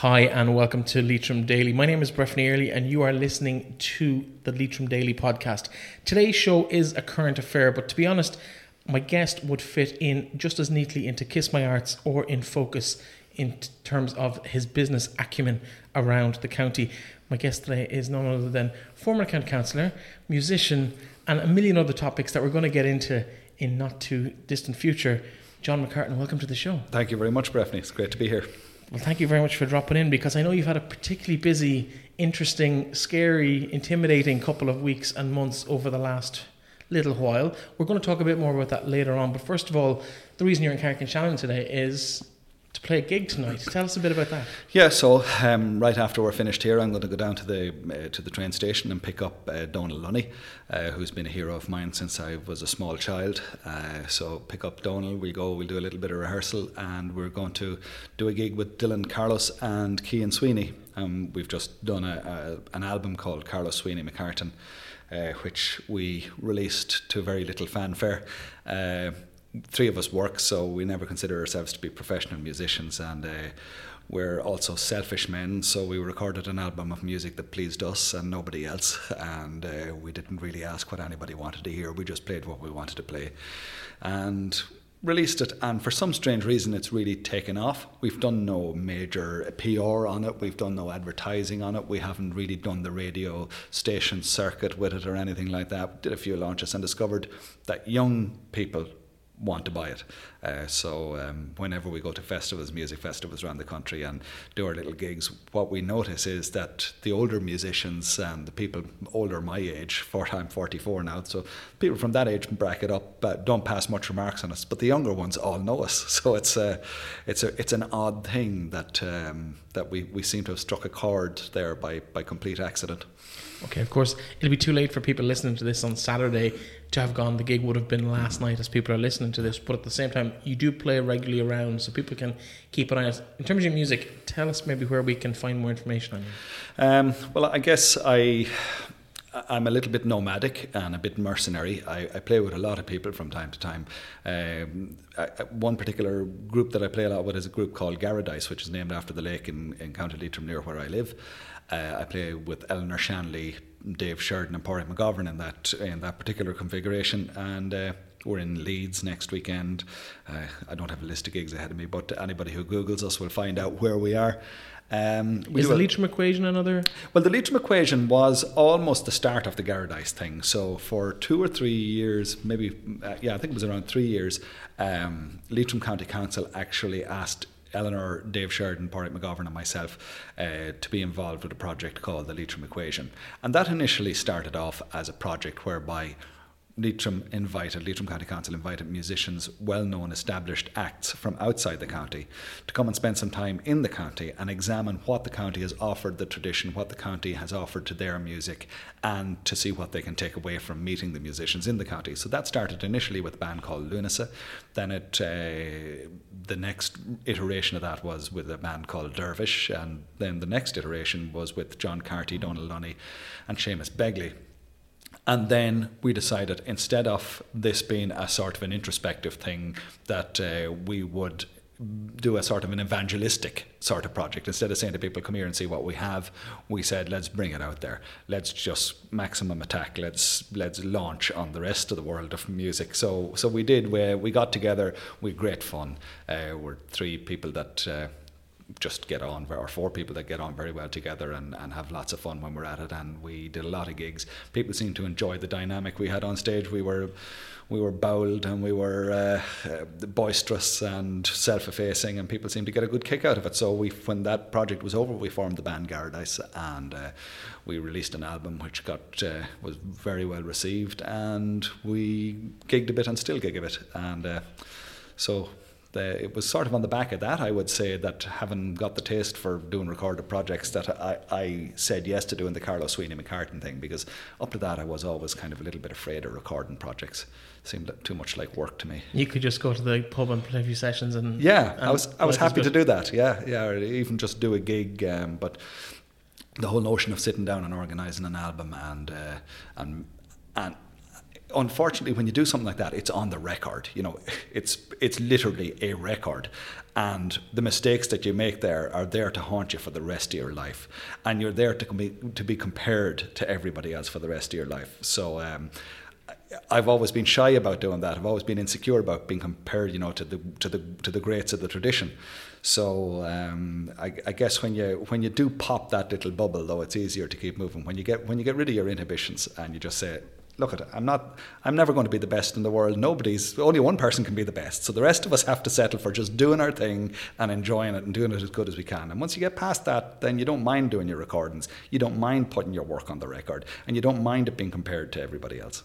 Hi, and welcome to Leitrim Daily. My name is Breffney Early, and you are listening to the Leitrim Daily podcast. Today's show is a current affair, but to be honest, my guest would fit in just as neatly into Kiss My Arts or in Focus in terms of his business acumen around the county. My guest today is none other than former county councillor, musician, and a million other topics that we're going to get into in not too distant future. John McCartan, welcome to the show. Thank you very much, Breffney. It's great to be here. Well, thank you very much for dropping in because I know you've had a particularly busy, interesting, scary, intimidating couple of weeks and months over the last little while. We're going to talk a bit more about that later on. But first of all, the reason you're in Carrick-on-Shannon today is to play a gig tonight. Tell us a bit about that. Yeah, so um, right after we're finished here, I'm going to go down to the uh, to the train station and pick up uh, Donal Lunny, uh, who's been a hero of mine since I was a small child. Uh, so pick up Donal, we'll go, we'll do a little bit of rehearsal, and we're going to do a gig with Dylan Carlos and Cian Sweeney. Um, we've just done a, a, an album called Carlos Sweeney McCartan. Uh, which we released to very little fanfare. Three of us work, so we never consider ourselves to be professional musicians, and uh, we're also selfish men. So we recorded an album of music that pleased us and nobody else, and uh, we didn't really ask what anybody wanted to hear. We just played what we wanted to play, and released it and for some strange reason it's really taken off we've done no major pr on it we've done no advertising on it we haven't really done the radio station circuit with it or anything like that did a few launches and discovered that young people want to buy it. Uh, so um, whenever we go to festivals, music festivals around the country, and do our little gigs, what we notice is that the older musicians and the people older my age, for I'm 44 now, so people from that age bracket up uh, don't pass much remarks on us, but the younger ones all know us. So it's a, it's a, it's an odd thing that um, that we, we seem to have struck a chord there by by complete accident. Okay, of course, it'll be too late for people listening to this on Saturday to have gone. The gig would have been last night as people are listening to this, but at the same time, you do play regularly around, so people can keep an eye out. In terms of your music, tell us maybe where we can find more information on you. Um, well, I guess I. I'm a little bit nomadic and a bit mercenary. I, I play with a lot of people from time to time. Um, I, one particular group that I play a lot with is a group called Garadice, which is named after the lake in, in County Leitrim near where I live. Uh, I play with Eleanor Shanley, Dave Sheridan, and Pádraig McGovern in that in that particular configuration, and. Uh, we're in Leeds next weekend. Uh, I don't have a list of gigs ahead of me, but anybody who Googles us will find out where we are. Um, we Is the Leitrim equation another? Well, the Leitrim equation was almost the start of the Garadice thing. So for two or three years, maybe, uh, yeah, I think it was around three years, um, Leitrim County Council actually asked Eleanor, Dave Sheridan, Pádraig McGovern, and myself uh, to be involved with a project called the Leitrim Equation. And that initially started off as a project whereby Leitrim invited, Leitrim County Council invited musicians, well known established acts from outside the county, to come and spend some time in the county and examine what the county has offered the tradition, what the county has offered to their music, and to see what they can take away from meeting the musicians in the county. So that started initially with a band called Lunasa. Then it, uh, the next iteration of that was with a band called Dervish, and then the next iteration was with John Carty, Donal Lunny, and Seamus Begley. And then we decided instead of this being a sort of an introspective thing, that uh, we would do a sort of an evangelistic sort of project. Instead of saying to people, come here and see what we have, we said, let's bring it out there. Let's just maximum attack. Let's let's launch on the rest of the world of music. So so we did. We, we got together. We had great fun. Uh, we're three people that. Uh, just get on, or four people that get on very well together and, and have lots of fun when we're at it. And we did a lot of gigs. People seemed to enjoy the dynamic we had on stage. We were we were bold and we were uh, uh, boisterous and self-effacing, and people seemed to get a good kick out of it. So we, when that project was over, we formed the band Garadice, and uh, we released an album which got uh, was very well received, and we gigged a bit and still gig a bit, and uh, so the, it was sort of on the back of that, I would say, that having got the taste for doing recorded projects, that I, I said yes to doing the Carlos Sweeney McCartan thing because up to that I was always kind of a little bit afraid of recording projects. It seemed too much like work to me. You could just go to the pub and play a few sessions and yeah, and I was I was happy to do that. Yeah, yeah, or even just do a gig, um, but the whole notion of sitting down and organising an album and uh, and and unfortunately, when you do something like that, it's on the record. You know, it's it's literally a record, and the mistakes that you make there are there to haunt you for the rest of your life, and you're there to be to be compared to everybody else for the rest of your life. So. Um, I've always been shy about doing that. I've always been insecure about being compared, you know, to the to the to the greats of the tradition. So um, I, I, guess when you when you do pop that little bubble, though, it's easier to keep moving. When you get when you get rid of your inhibitions and you just say, look at it. I'm not. I'm never going to be the best in the world. Nobody's. Only one person can be the best. So the rest of us have to settle for just doing our thing and enjoying it and doing it as good as we can. And once you get past that, then you don't mind doing your recordings. You don't mind putting your work on the record, and you don't mind it being compared to everybody else.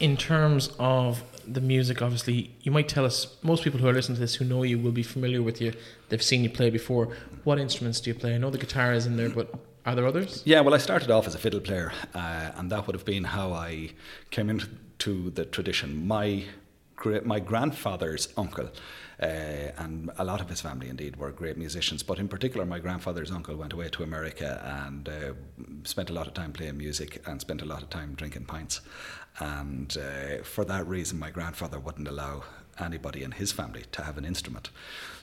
In terms of the music, obviously, you might tell us. Most people who are listening to this who know you will be familiar with you. They've seen you play before. What instruments do you play? I know the guitar is in there, but are there others? Yeah, well, I started off as a fiddle player, uh, and that would have been how I came into the tradition. My my grandfather's uncle, uh, and a lot of his family indeed were great musicians, but in particular, my grandfather's uncle went away to America and uh, spent a lot of time playing music and spent a lot of time drinking pints. And uh, for that reason, my grandfather wouldn't allow anybody in his family to have an instrument.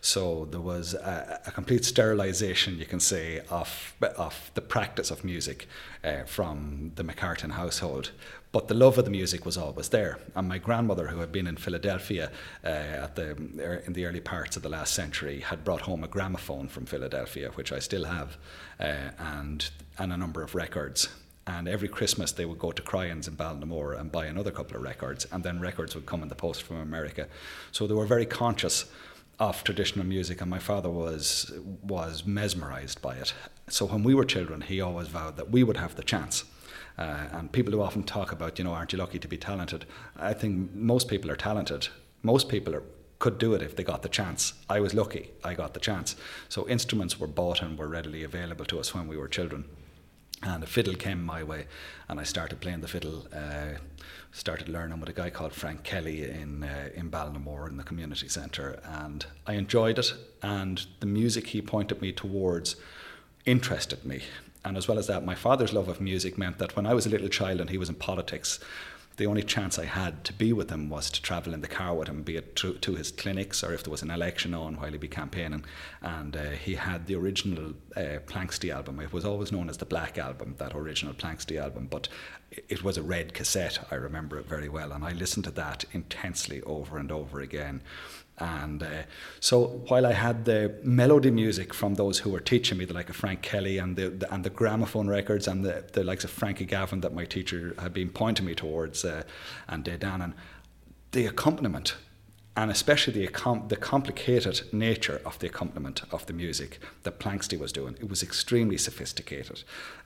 So there was a, a complete sterilization, you can say, of, of the practice of music uh, from the McCartan household. But the love of the music was always there. And my grandmother, who had been in Philadelphia uh, at the, er, in the early parts of the last century, had brought home a gramophone from Philadelphia, which I still have, uh, and, and a number of records and every Christmas they would go to Cryan's in Ballinamore and buy another couple of records, and then records would come in the post from America. So they were very conscious of traditional music, and my father was was mesmerised by it. So when we were children, he always vowed that we would have the chance. Uh, and people who often talk about, you know, aren't you lucky to be talented? I think most people are talented. Most people are, could do it if they got the chance. I was lucky; I got the chance. So instruments were bought and were readily available to us when we were children and a fiddle came my way, and I started playing the fiddle. Uh, started learning with a guy called Frank Kelly in uh, in Ballinamore in the community centre, and I enjoyed it. And the music he pointed me towards interested me. And as well as that, my father's love of music meant that when I was a little child and he was in politics, the only chance I had to be with him was to travel in the car with him, be it to, to his clinics or if there was an election on while he'd be campaigning. And uh, he had the original uh, Planxty album. It was always known as the Black Album, that original Planxty album, but it was a red cassette. I remember it very well. And I listened to that intensely over and over again. And uh, so while I had the melody music from those who were teaching me, the like of Frank Kelly and the, the and the gramophone records and the, the likes of Frankie Gavin that my teacher had been pointing me towards, uh, and De Dannan, the accompaniment and especially the, accom- the complicated nature of the accompaniment of the music that Planxty was doing. It was extremely sophisticated.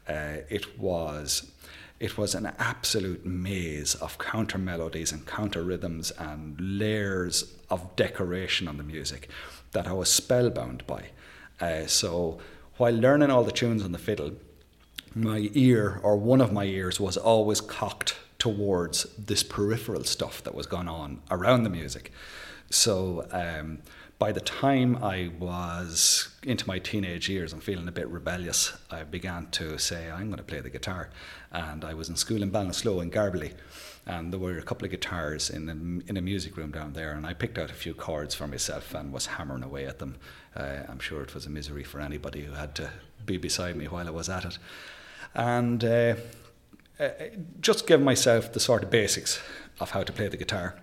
Uh, it was it was an absolute maze of counter melodies and counter rhythms and layers of decoration on the music that I was spellbound by. Uh, so while learning all the tunes on the fiddle, my ear or one of my ears was always cocked towards this peripheral stuff that was going on around the music. So um, by the time I was into my teenage years and feeling a bit rebellious, I began to say, I'm going to play the guitar. And I was in school in Ballinasloe in Garbally. And there were a couple of guitars in, the, in a music room down there. And I picked out a few chords for myself and was hammering away at them. Uh, I'm sure it was a misery for anybody who had to be beside me while I was at it. And uh, uh, just give myself the sort of basics of how to play the guitar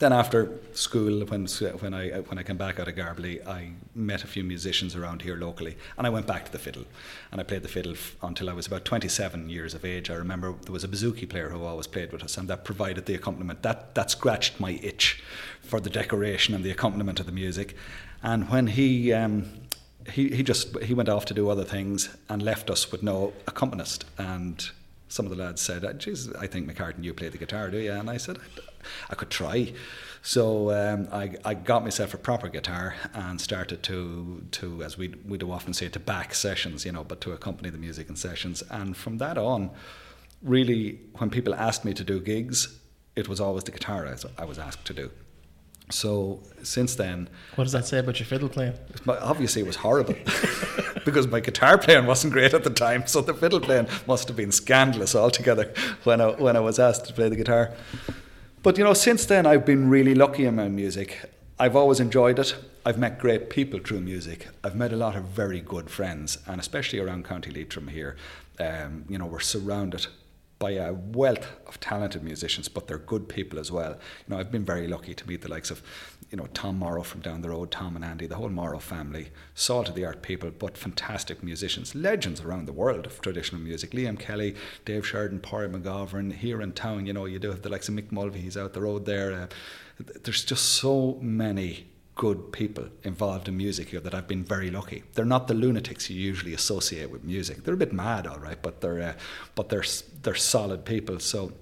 then after school, when when I when I came back out of Garbally, I met a few musicians around here locally, and I went back to the fiddle, and I played the fiddle f- until I was about 27 years of age. I remember there was a bouzouki player who always played with us, and that provided the accompaniment. That that scratched my itch for the decoration and the accompaniment of the music, and when he. Um, he, he just he went off to do other things and left us with no accompanist and some of the lads said, "Jesus, I think McCartan, you play the guitar, do you?" And I said, "I could try." So um, I, I got myself a proper guitar and started to to as we we do often say to back sessions, you know, but to accompany the music in sessions. And from that on, really, when people asked me to do gigs, it was always the guitar I was asked to do. So since then, what does that say about your fiddle playing? Obviously, it was horrible because my guitar playing wasn't great at the time. So the fiddle playing must have been scandalous altogether when I when I was asked to play the guitar. But you know, since then I've been really lucky in my music. I've always enjoyed it. I've met great people through music. I've met a lot of very good friends, and especially around County Leitrim here, um, you know, we're surrounded by a wealth of talented musicians, but they're good people as well. You know, I've been very lucky to meet the likes of, you know, Tom Morrow from down the road, Tom and Andy, the whole Morrow family, salt of the art people, but fantastic musicians, legends around the world of traditional music. Liam Kelly, Dave Sheridan, Porry McGovern, here in town, you know, you do have the likes of Mick Mulvey, he's out the road there. Uh, there's just so many good people involved in music here that I've been very lucky. They're not the lunatics you usually associate with music. They're a bit mad, all right, but they're uh, but they're they're solid people. So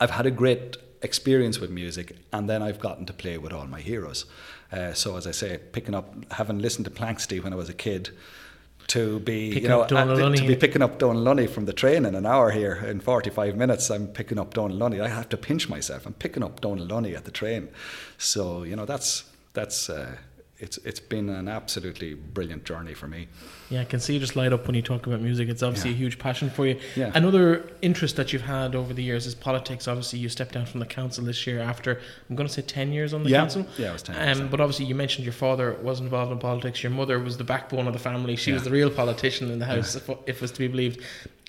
I've had a great experience with music, and then I've gotten to play with all my heroes. Uh, so as I say, picking up, having listened to Planxty when I was a kid. To be, Picking you know, uh, Lunny. to be picking up Donal Lunny from the train in an hour here in 45 minutes. I'm picking up Donal Lunny. I have to pinch myself. I'm picking up Donal Lunny at the train. So, you know, that's that's uh, it's it's been an absolutely brilliant journey for me. Yeah, I can see you just light up when you talk about music. It's obviously Yeah. a huge passion for you. Yeah. Another interest that you've had over the years is politics. Obviously, you stepped down from the council this year after I'm going to say ten years on the Yeah. council. Yeah, it was 10 years, Um, but obviously, you mentioned your father was involved in politics. Your mother was the backbone of the family. She was the real politician in the house, if, if it was to be believed.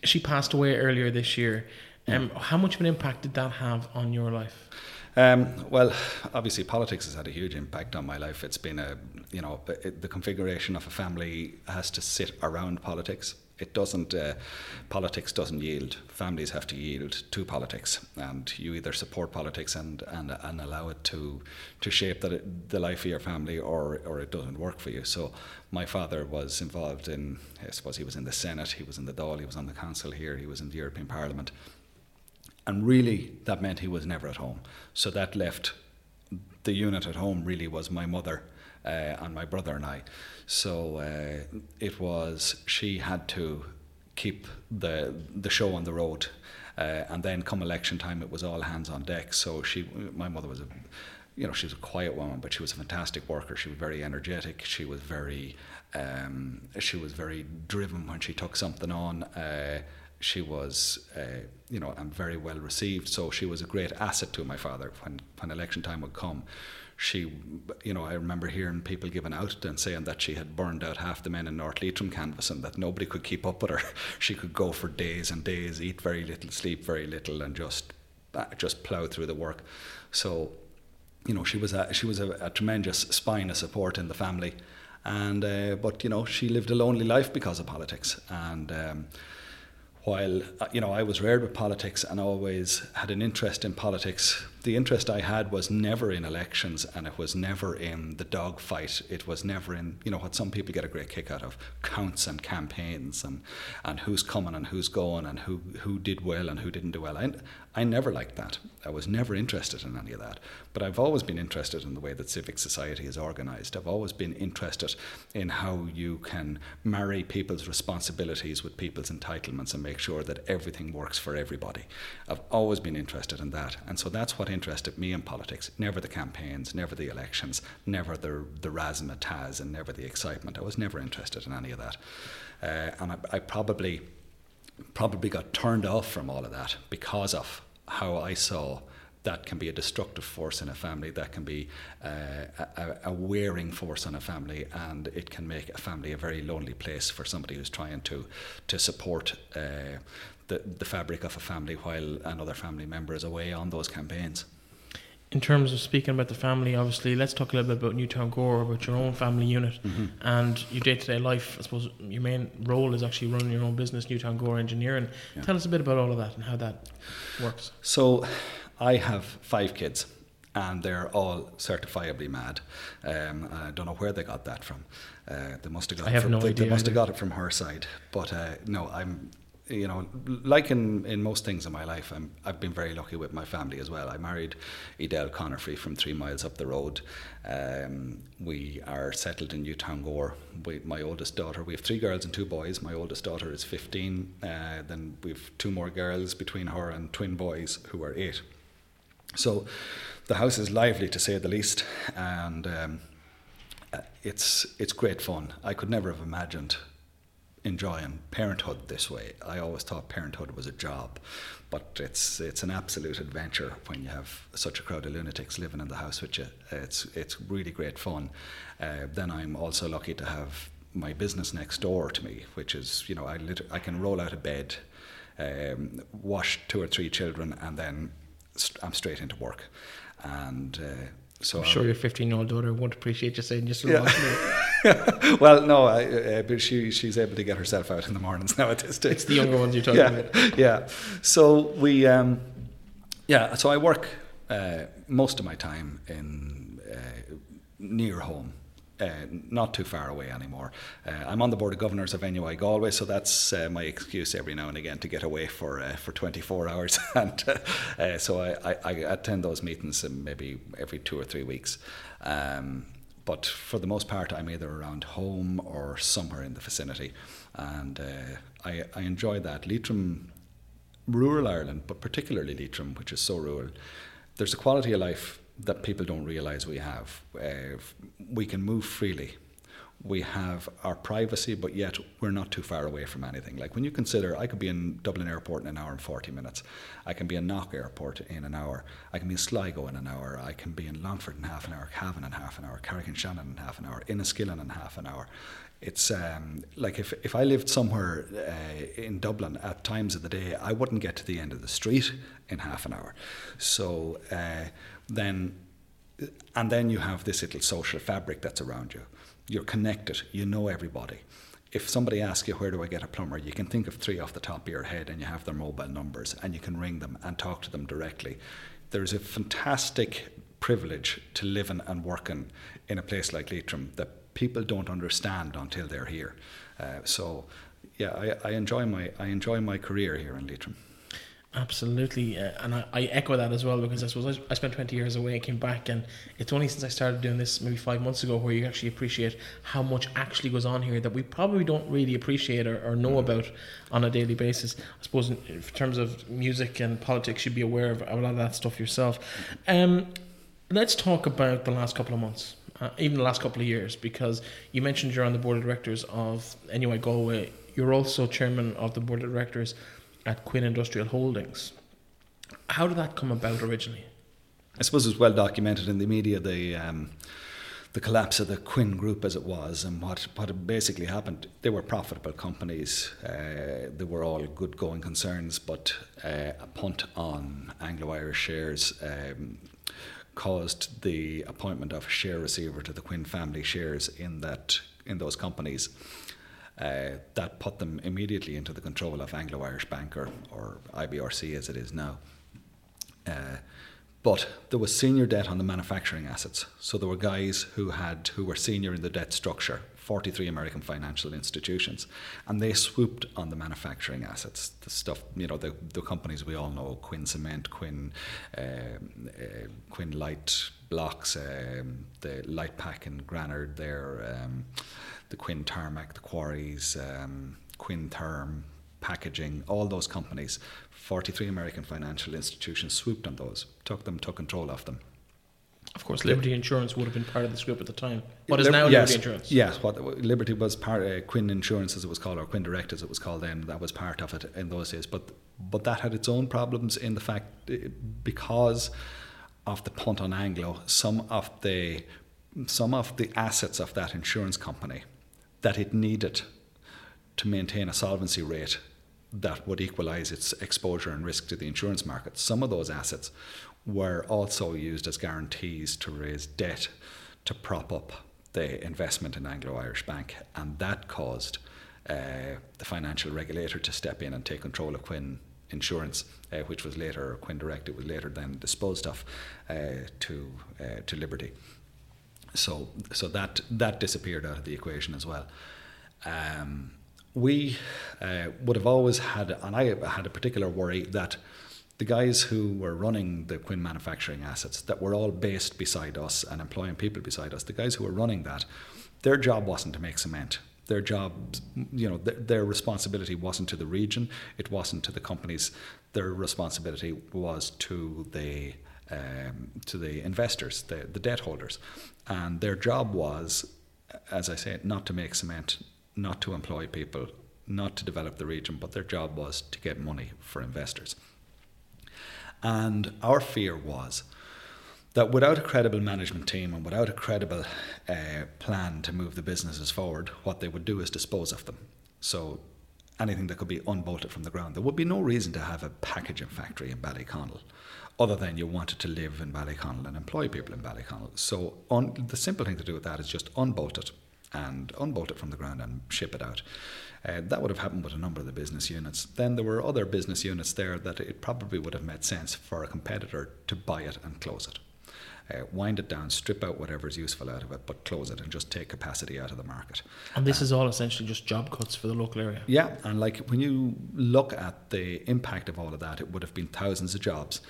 She passed away earlier this year. Um, How much of an impact did that have on your life? Um, well, obviously, politics has had a huge impact on my life. It's been a, you know, the configuration of a family has to sit around politics. It doesn't, uh, politics doesn't yield. Families have to yield to politics, and you either support politics and, and, and allow it to, to shape the, the life of your family, or, or it doesn't work for you. So, my father was involved in, I suppose he was in the Senate, he was in the Dáil, he was on the council here, he was in the European Parliament. And really, that meant he was never at home. So that left the unit at home really was my mother uh, and my brother and I. So uh, it was, she had to keep the, the show on the road. Uh, and then come election time, it was all hands on deck. So she, my mother was a, you know, she was a quiet woman, but she was a fantastic worker. She was very energetic. She was very, um, she was very driven when she took something on. Uh, she was, uh, you know, and very well received. So she was a great asset to my father when, when election time would come. She, you know, I remember hearing people giving out and saying that she had burned out half the men in North Leitrim canvas and that nobody could keep up with her. She could go for days and days, eat very little, sleep very little, and just, uh, just plough through the work. So, you know, she was a, she was a, a tremendous spine of support in the family. And, uh, but, you know, she lived a lonely life because of politics. And, um, while uh, you know I was reared with politics and always had an interest in politics, the interest I had was never in elections and it was never in the dogfight. It was never in you know what some people get a great kick out of counts and campaigns and and who's coming and who's going and who who did well and who didn't do well. I, I never liked that. I was never interested in any of that. But I've always been interested in the way that civic society is organised. I've always been interested in how you can marry people's responsibilities with people's entitlements and make sure that everything works for everybody. I've always been interested in that. And so that's what interested me in politics. Never the campaigns, never the elections, never the, the razzmatazz, and never the excitement. I was never interested in any of that. Uh, and I, I probably probably got turned off from all of that because of how I saw that can be a destructive force in a family, that can be uh, a, a wearing force on a family, and it can make a family a very lonely place for somebody who's trying to to support uh, the the fabric of a family while another family member is away on those campaigns. In terms of speaking about the family, obviously, let's talk a little bit about Newtown Gore, about your own family unit and your day to day life. I suppose your main role is actually running your own business, Newtown Gore Engineering. Yeah. Tell us a bit about all of that and how that works. So, I have five kids, and they're all certifiably mad. Um, I don't know where they got that from. Uh, they must have got. I it have from, no they, idea They must have got it from her side. But uh, no, I'm. You know, like in, in most things in my life, I'm, I've been very lucky with my family as well. I married Edel Conefrey from three miles up the road. Um, we are settled in Newtown Gore. We, my oldest daughter, we have three girls and two boys. My oldest daughter is 15. Uh, then we've two more girls between her and twin boys who are eight. So the house is lively to say the least, and um, uh, it's it's great fun. I could never have imagined enjoying parenthood this way. I always thought parenthood was a job, but it's it's an absolute adventure when you have such a crowd of lunatics living in the house with you. It's it's really great fun. Uh, then I'm also lucky to have my business next door to me, which is you know I lit- I can roll out of bed, um, wash two or three children, and then st- I'm straight into work, and. Uh, so I'm sure your 15 year old daughter won't appreciate you saying just yeah. well, no, I, uh, but she she's able to get herself out in the mornings now at this stage. It's the younger ones you're talking yeah, about. Yeah. So we, um, yeah. So I work uh, most of my time in uh, near home uh, not too far away anymore. Uh, I'm on the board of governors of NUI Galway, so that's uh, my excuse every now and again to get away for uh, for 24 hours. and uh, uh, so I, I, I, attend those meetings maybe every two or three weeks. Um, but for the most part, I'm either around home or somewhere in the vicinity, and I, I enjoy that. Leitrim, rural Ireland, but particularly Leitrim, which is so rural, there's a quality of life that people don't realise we have. Uh, we can move freely. We have our privacy, but yet we're not too far away from anything. Like when you consider, I could be in Dublin Airport in an hour and 40 minutes. I can be in Knock Airport in an hour. I can be in Sligo in an hour. I can be in Longford in half an hour, Cavan in half an hour, Carrick-on-Shannon in half an hour, Enniskillen in half an hour. It's um, like if, if I lived somewhere uh, in Dublin at times of the day, I wouldn't get to the end of the street in half an hour. So uh, then and then you have this little social fabric that's around you. You're connected, you know everybody. If somebody asks you, Where do I get a plumber? you can think of three off the top of your head and you have their mobile numbers and you can ring them and talk to them directly. There's a fantastic privilege to living and working in a place like Leitrim that people don't understand until they're here. Uh, so, yeah, I, I, enjoy my I enjoy my career here in Leitrim. Absolutely, uh, and I, I, echo that as well because I suppose I, I, spent 20 years away and came back, and it's only since I started doing this maybe five months ago where you actually appreciate how much actually goes on here that we probably don't really appreciate or, or know about on a daily basis. I suppose in, in, terms of music and politics, you'd be aware of a lot of that stuff yourself. Um, let's talk about the last couple of months. Uh, even the last couple of years, because you mentioned you're on the board of directors of NUI Galway. You're also chairman of the board of directors at Quinn Industrial Holdings. How did that come about originally? I suppose it was well documented in the media the um, the collapse of the Quinn Group as it was, and what what basically happened. They were profitable companies. Uh, they were all good going concerns, but uh, a punt on Anglo Irish shares. Um, caused the appointment of a share receiver to the Quinn family shares in that in those companies uh, that put them immediately into the control of Anglo Irish Bank or, or IBRC as it is now. Uh, but there was senior debt on the manufacturing assets. So there were guys who had who were senior in the debt structure, 43 American financial institutions, and they swooped on the manufacturing assets, the stuff you know, the, the companies we all know, Quinn Cement, Quinn, um, uh, Quinn Light Blocks, um, the Light Pack and Granard there. Um, the Quinn Tarmac, the Quarries, um, Quinn Therm, packaging, all those companies, 43 American financial institutions swooped on those, took them, took control of them. Of course, Liberty Insurance would have been part of the group at the time. What is Lib- now yes, Liberty Insurance? Yes, what Liberty was part uh, Quinn Insurance as it was called, or Quinn Direct as it was called then. That was part of it in those days. But but that had its own problems in the fact uh, because of the punt on Anglo, some of the some of the assets of that insurance company that it needed to maintain a solvency rate that would equalize its exposure and risk to the insurance market. Some of those assets were also used as guarantees to raise debt to prop up the investment in Anglo Irish Bank, and that caused uh, the financial regulator to step in and take control of Quinn Insurance, uh, which was later Quinn Direct. It was later then disposed of uh, to uh, to Liberty. So, so that that disappeared out of the equation as well. Um, we uh, would have always had, and I had a particular worry that the guys who were running the Quinn manufacturing assets, that were all based beside us and employing people beside us, the guys who were running that, their job wasn't to make cement. Their job, you know, their, their responsibility wasn't to the region. It wasn't to the companies. Their responsibility was to the um, to the investors, the, the debt holders. And their job was, as I say, not to make cement, not to employ people, not to develop the region, but their job was to get money for investors. And our fear was that without a credible management team and without a credible uh, plan to move the businesses forward, what they would do is dispose of them. So anything that could be unbolted from the ground, there would be no reason to have a packaging factory in Ballyconnell other than you wanted to live in Ballyconnell and employ people in Ballyconnell. So the simple thing to do with that is just unbolt it and unbolt it from the ground and ship it out. Uh, that would have happened with a number of the business units. Then there were other business units there that it probably would have made sense for a competitor to buy it and close it. Uh, wind it down, strip out whatever is useful out of it, but close it and just take capacity out of the market. And this uh, is all essentially just job cuts for the local area. Yeah, and like when you look at the impact of all of that, it would have been thousands of jobs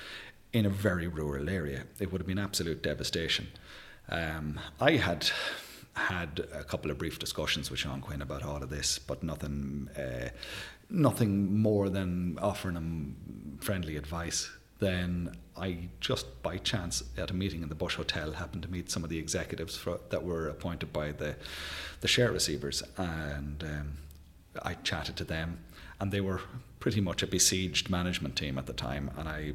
in a very rural area. It would have been absolute devastation. Um, I had had a couple of brief discussions with Sean Quinn about all of this, but nothing, uh, nothing more than offering him friendly advice. Then I just by chance at a meeting in the Bush Hotel happened to meet some of the executives for, that were appointed by the the share receivers, and um, I chatted to them, and they were pretty much a besieged management team at the time, and I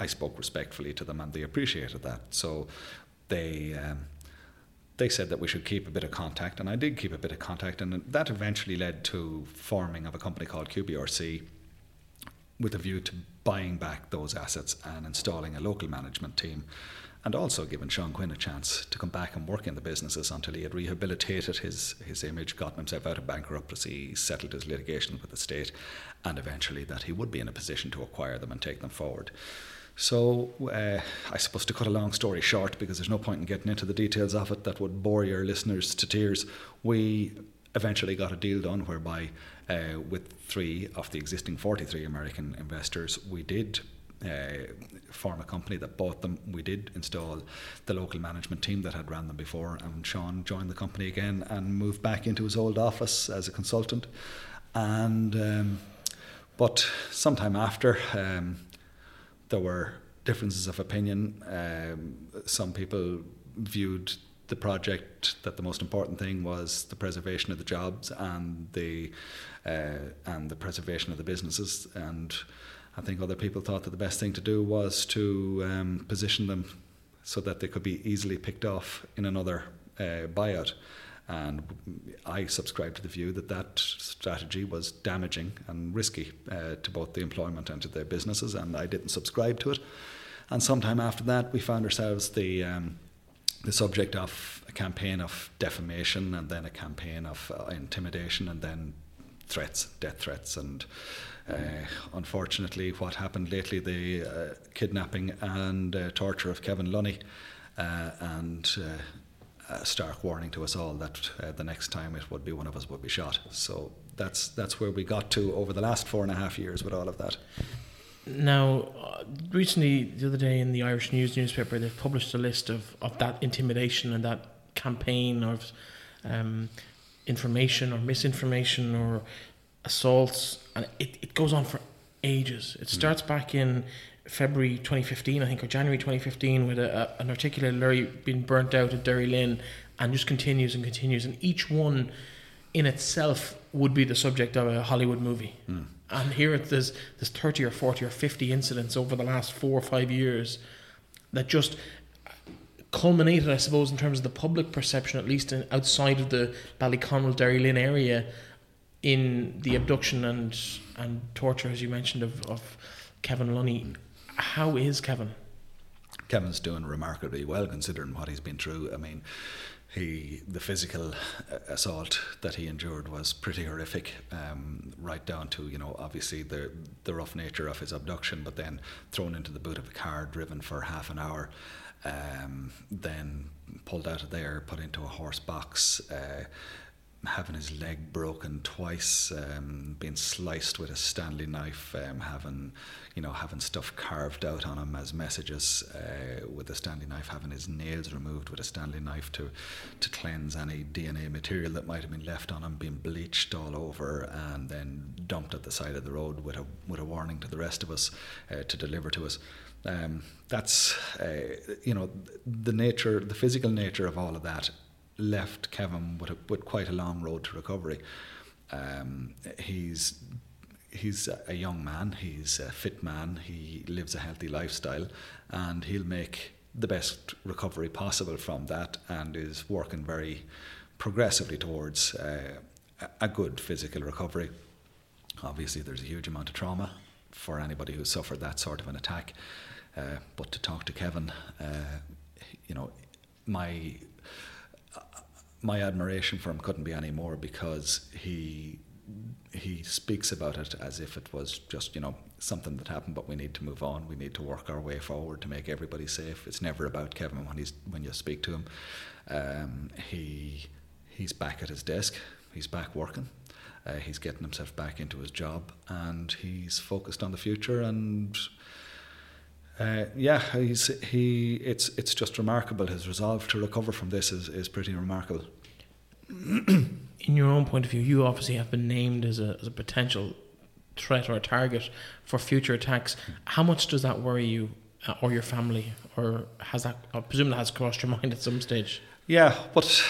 I spoke respectfully to them, and they appreciated that. So they. Um, they said that we should keep a bit of contact, and I did keep a bit of contact, and that eventually led to forming of a company called QBRC with a view to buying back those assets and installing a local management team and also giving Sean Quinn a chance to come back and work in the businesses until he had rehabilitated his, his image, gotten himself out of bankruptcy, settled his litigation with the state, and eventually that he would be in a position to acquire them and take them forward. So, uh, I suppose to cut a long story short, because there's no point in getting into the details of it that would bore your listeners to tears, we eventually got a deal done whereby, uh, with three of the existing 43 American investors, we did uh, form a company that bought them. We did install the local management team that had ran them before, and Sean joined the company again and moved back into his old office as a consultant. And um, but sometime after. Um, there were differences of opinion. Um, some people viewed the project that the most important thing was the preservation of the jobs and the uh, and the preservation of the businesses. And I think other people thought that the best thing to do was to um, position them so that they could be easily picked off in another uh, buyout. And I subscribe to the view that that strategy was damaging and risky uh, to both the employment and to their businesses, and I didn't subscribe to it. And sometime after that, we found ourselves the um, the subject of a campaign of defamation, and then a campaign of uh, intimidation, and then threats, death threats, and uh, unfortunately, what happened lately, the uh, kidnapping and uh, torture of Kevin Lunny, uh, and uh, a stark warning to us all that uh, the next time it would be one of us would be shot. So that's that's where we got to over the last four and a half years with all of that. Now, uh, recently, the other day in the Irish News newspaper, they've published a list of, of that intimidation and that campaign of um, information or misinformation or assaults, and it, it goes on for ages. It hmm. starts back in February 2015, I think, or January 2015, with a, a, an articulated lorry being burnt out at Derrylin, and just continues and continues. And each one in itself would be the subject of a Hollywood movie. Mm. And here there's, there's 30 or 40 or 50 incidents over the last four or five years that just culminated, I suppose, in terms of the public perception, at least in, outside of the Ballyconnell, Derrylin area, in the abduction and, and torture, as you mentioned, of, of Kevin Lunny how is Kevin? Kevin's doing remarkably well considering what he's been through. I mean, he the physical assault that he endured was pretty horrific, um, right down to you know obviously the the rough nature of his abduction, but then thrown into the boot of a car, driven for half an hour, um, then pulled out of there, put into a horse box. Uh, having his leg broken twice, um, being sliced with a Stanley knife, um, having you know having stuff carved out on him as messages uh, with a Stanley knife, having his nails removed with a Stanley knife to to cleanse any DNA material that might have been left on him, being bleached all over, and then dumped at the side of the road with a with a warning to the rest of us uh, to deliver to us. Um, that's uh, you know the nature, the physical nature of all of that left Kevin with, a, with quite a long road to recovery. Um, he's he's a young man. He's a fit man. He lives a healthy lifestyle, and he'll make the best recovery possible from that, and is working very progressively towards uh, a good physical recovery. Obviously, there's a huge amount of trauma for anybody who's suffered that sort of an attack. Uh, but to talk to Kevin, uh, you know, my my admiration for him couldn't be any more because he he speaks about it as if it was just you know something that happened, but we need to move on. We need to work our way forward to make everybody safe. It's never about Kevin when he's when you speak to him. Um, he he's back at his desk. He's back working. Uh, he's getting himself back into his job, and he's focused on the future. And uh, yeah, he's he. It's it's just remarkable. His resolve to recover from this is is pretty remarkable. In your own point of view, you obviously have been named as a as a potential threat or a target for future attacks. How much does that worry you uh, or your family, or has that? I presume that has crossed your mind at some stage. Yeah, but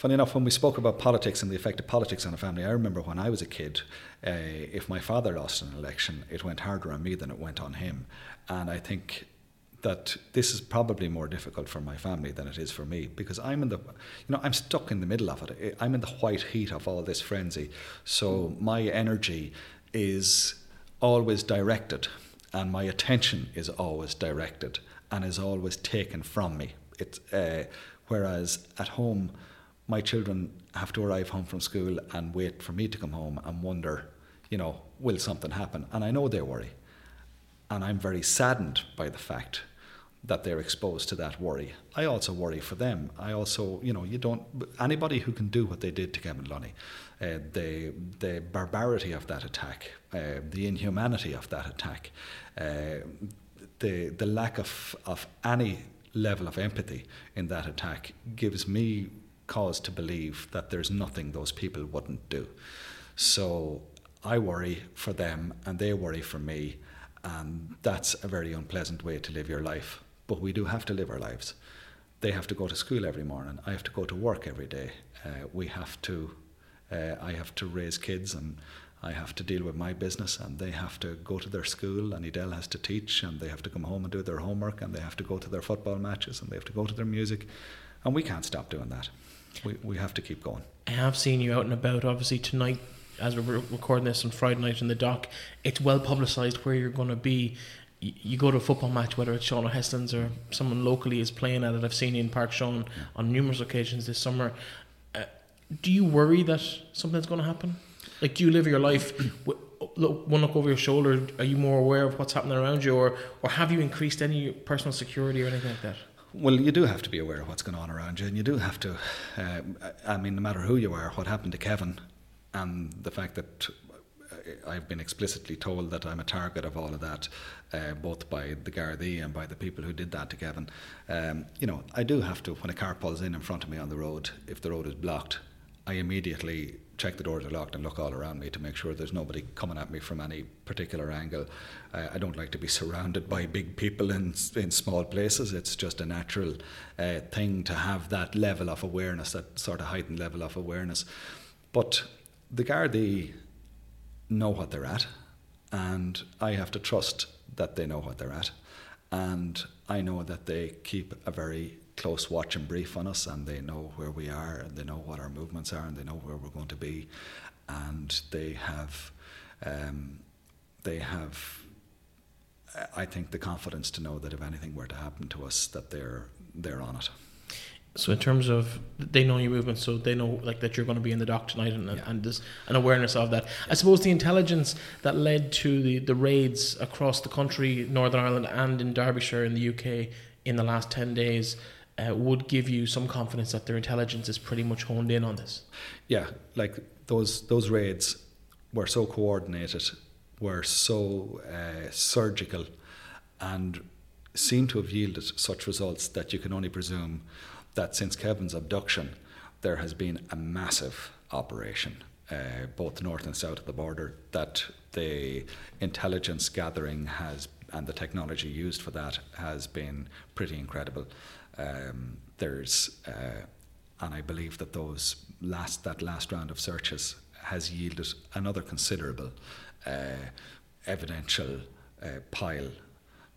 funny enough, when we spoke about politics and the effect of politics on a family, I remember when I was a kid, uh, if my father lost an election, it went harder on me than it went on him. And I think that this is probably more difficult for my family than it is for me because I'm in the, you know, I'm stuck in the middle of it. I'm in the white heat of all this frenzy. So my energy is always directed and my attention is always directed and is always taken from me. It's, uh, whereas at home, my children have to arrive home from school and wait for me to come home and wonder, you know, will something happen? And I know they worry. And I'm very saddened by the fact that they're exposed to that worry. I also worry for them. I also, you know, you don't, anybody who can do what they did to Kevin Lunny, uh, the, the barbarity of that attack, uh, the inhumanity of that attack, uh, the, the lack of, of any level of empathy in that attack gives me cause to believe that there's nothing those people wouldn't do. So I worry for them and they worry for me, and that's a very unpleasant way to live your life. But we do have to live our lives. They have to go to school every morning. I have to go to work every day. Uh, we have to. Uh, I have to raise kids and I have to deal with my business and they have to go to their school and Edel has to teach and they have to come home and do their homework and they have to go to their football matches and they have to go to their music and we can't stop doing that we, we have to keep going. I have seen you out and about. Obviously tonight, as we're recording this on Friday night in the dock, it's well publicised where you're going to be. You go to a football match, whether it's Seán O'Heslin's or someone locally is playing at it. I've seen you in Páirc Seán on numerous occasions this summer. Uh, do you worry that something's going to happen? Like, do you live your life with one look over your shoulder? Are you more aware of what's happening around you, or or have you increased any personal security or anything like that? Well, you do have to be aware of what's going on around you, and you do have to. Uh, I mean, no matter who you are, what happened to Kevin, and the fact that uh, I've been explicitly told that I'm a target of all of that, uh, both by the Gardaí and by the people who did that to Kevin. Um, you know, I do have to, when a car pulls in in front of me on the road, if the road is blocked, I immediately check the doors are locked and look all around me to make sure there's nobody coming at me from any particular angle. Uh, I don't like to be surrounded by big people in in small places. It's just a natural uh, thing to have that level of awareness, that sort of heightened level of awareness. But the Gardaí know what they're at, and I have to trust that they know what they're at, and I know that they keep a very close watch and brief on us, and they know where we are, and they know what our movements are, and they know where we're going to be, and they have, um, they have, I think, the confidence to know that if anything were to happen to us, that they're they're on it. So in terms of they know your movements, so they know like that you're going to be in the dock tonight, and, yeah. and there's an awareness of that. I suppose the intelligence that led to the, the raids across the country, Northern Ireland, and in Derbyshire in the UK in the last ten days uh, would give you some confidence that their intelligence is pretty much honed in on this. Yeah, like those those raids were so coordinated, were so uh, surgical, and seem to have yielded such results that you can only presume that since Kevin's abduction, there has been a massive operation, uh, both north and south of the border, that the intelligence gathering has and the technology used for that has been pretty incredible. Um, there's uh, and I believe that those last that last round of searches has yielded another considerable uh, evidential uh, pile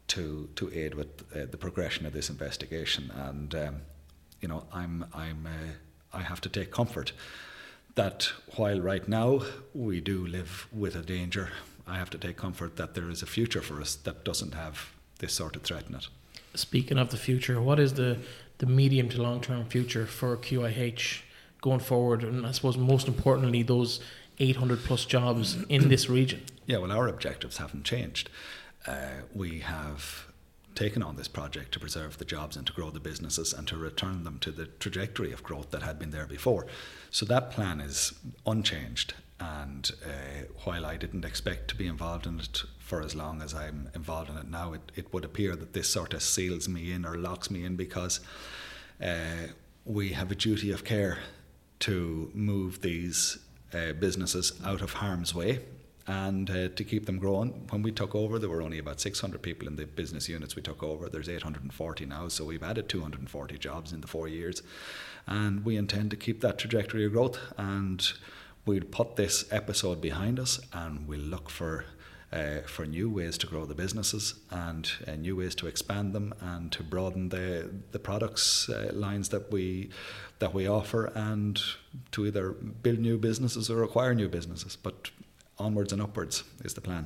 to to aid with uh, the progression of this investigation. And um, you know, I'm I'm uh, I have to take comfort that while right now we do live with a danger, I have to take comfort that there is a future for us that doesn't have this sort of threat in it. Speaking of the future, what is the the medium to long term future for QIH going forward? And I suppose most importantly, those 800 plus jobs in this region. Yeah, well, our objectives haven't changed. Uh, we have taken on this project to preserve the jobs and to grow the businesses and to return them to the trajectory of growth that had been there before. So that plan is unchanged. And uh, while I didn't expect to be involved in it for as long as I'm involved in it now, it, it would appear that this sort of seals me in or locks me in because uh, we have a duty of care to move these uh, businesses out of harm's way and uh, to keep them growing. When we took over, there were only about 600 people in the business units we took over. There's 840 now, so we've added 240 jobs in the four years, and we intend to keep that trajectory of growth. And we'll put this episode behind us, and we'll look for. Uh, for new ways to grow the businesses and uh, new ways to expand them and to broaden the the products uh, lines that we that we offer and to either build new businesses or acquire new businesses. But onwards and upwards is the plan.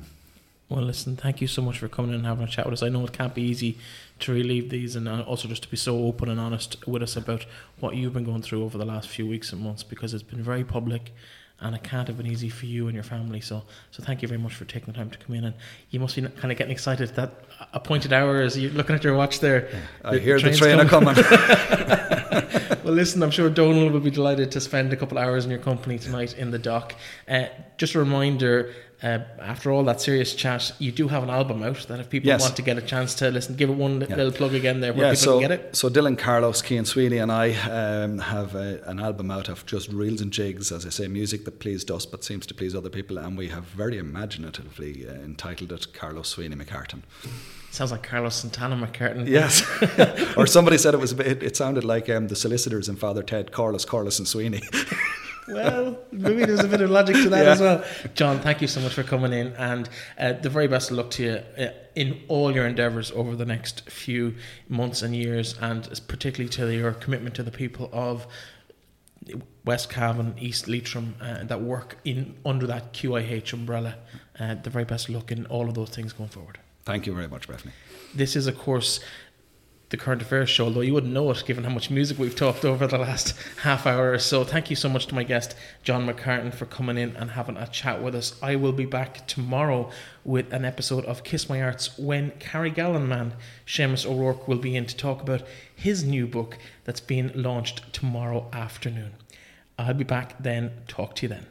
Well, listen, thank you so much for coming and having a chat with us. I know it can't be easy to relieve these and uh, also just to be so open and honest with us about what you've been going through over the last few weeks and months because it's been very public and it can't have been easy for you and your family. So, so thank you very much for taking the time to come in. And you must be kind of getting excited that appointed hour as you're looking at your watch there. I the, hear the, train coming. coming. well, listen, I'm sure Donald will be delighted to spend a couple of hours in your company tonight in the dock. Uh, just a reminder uh, after all that serious chat, you do have an album out that if people yes. want to get a chance to listen, give it one yeah. little plug again there where yeah, people so, can get it. So Dylan Carlos, Cian Sweeney, and I um, have a, an album out of just reels and jigs, as I say, music that pleased us but seems to please other people, and we have very imaginatively uh, entitled it Carlos Sweeney McCartin. Sounds like Carlos Santana McCartin. Yes. or somebody said it was. It, it sounded like um, the solicitors and Father Ted, Carlos, Carlos, and Sweeney. well, maybe there's a bit of logic to that yeah. as well. John, thank you so much for coming in, and uh, the very best of luck to you uh, in all your endeavours over the next few months and years, and particularly to your commitment to the people of West Cavan, East Leitrim, uh, that work in under that QIH umbrella. Uh, the very best luck in all of those things going forward. Thank you very much, Bethany. This is, of course, the current affairs show, although you wouldn't know it given how much music we've talked over the last half hour or so. Thank you so much to my guest, John McCartin, for coming in and having a chat with us. I will be back tomorrow with an episode of Kiss My Arts when Carrigallen man, Seamus O'Rourke, will be in to talk about his new book that's being launched tomorrow afternoon. I'll be back then. Talk to you then.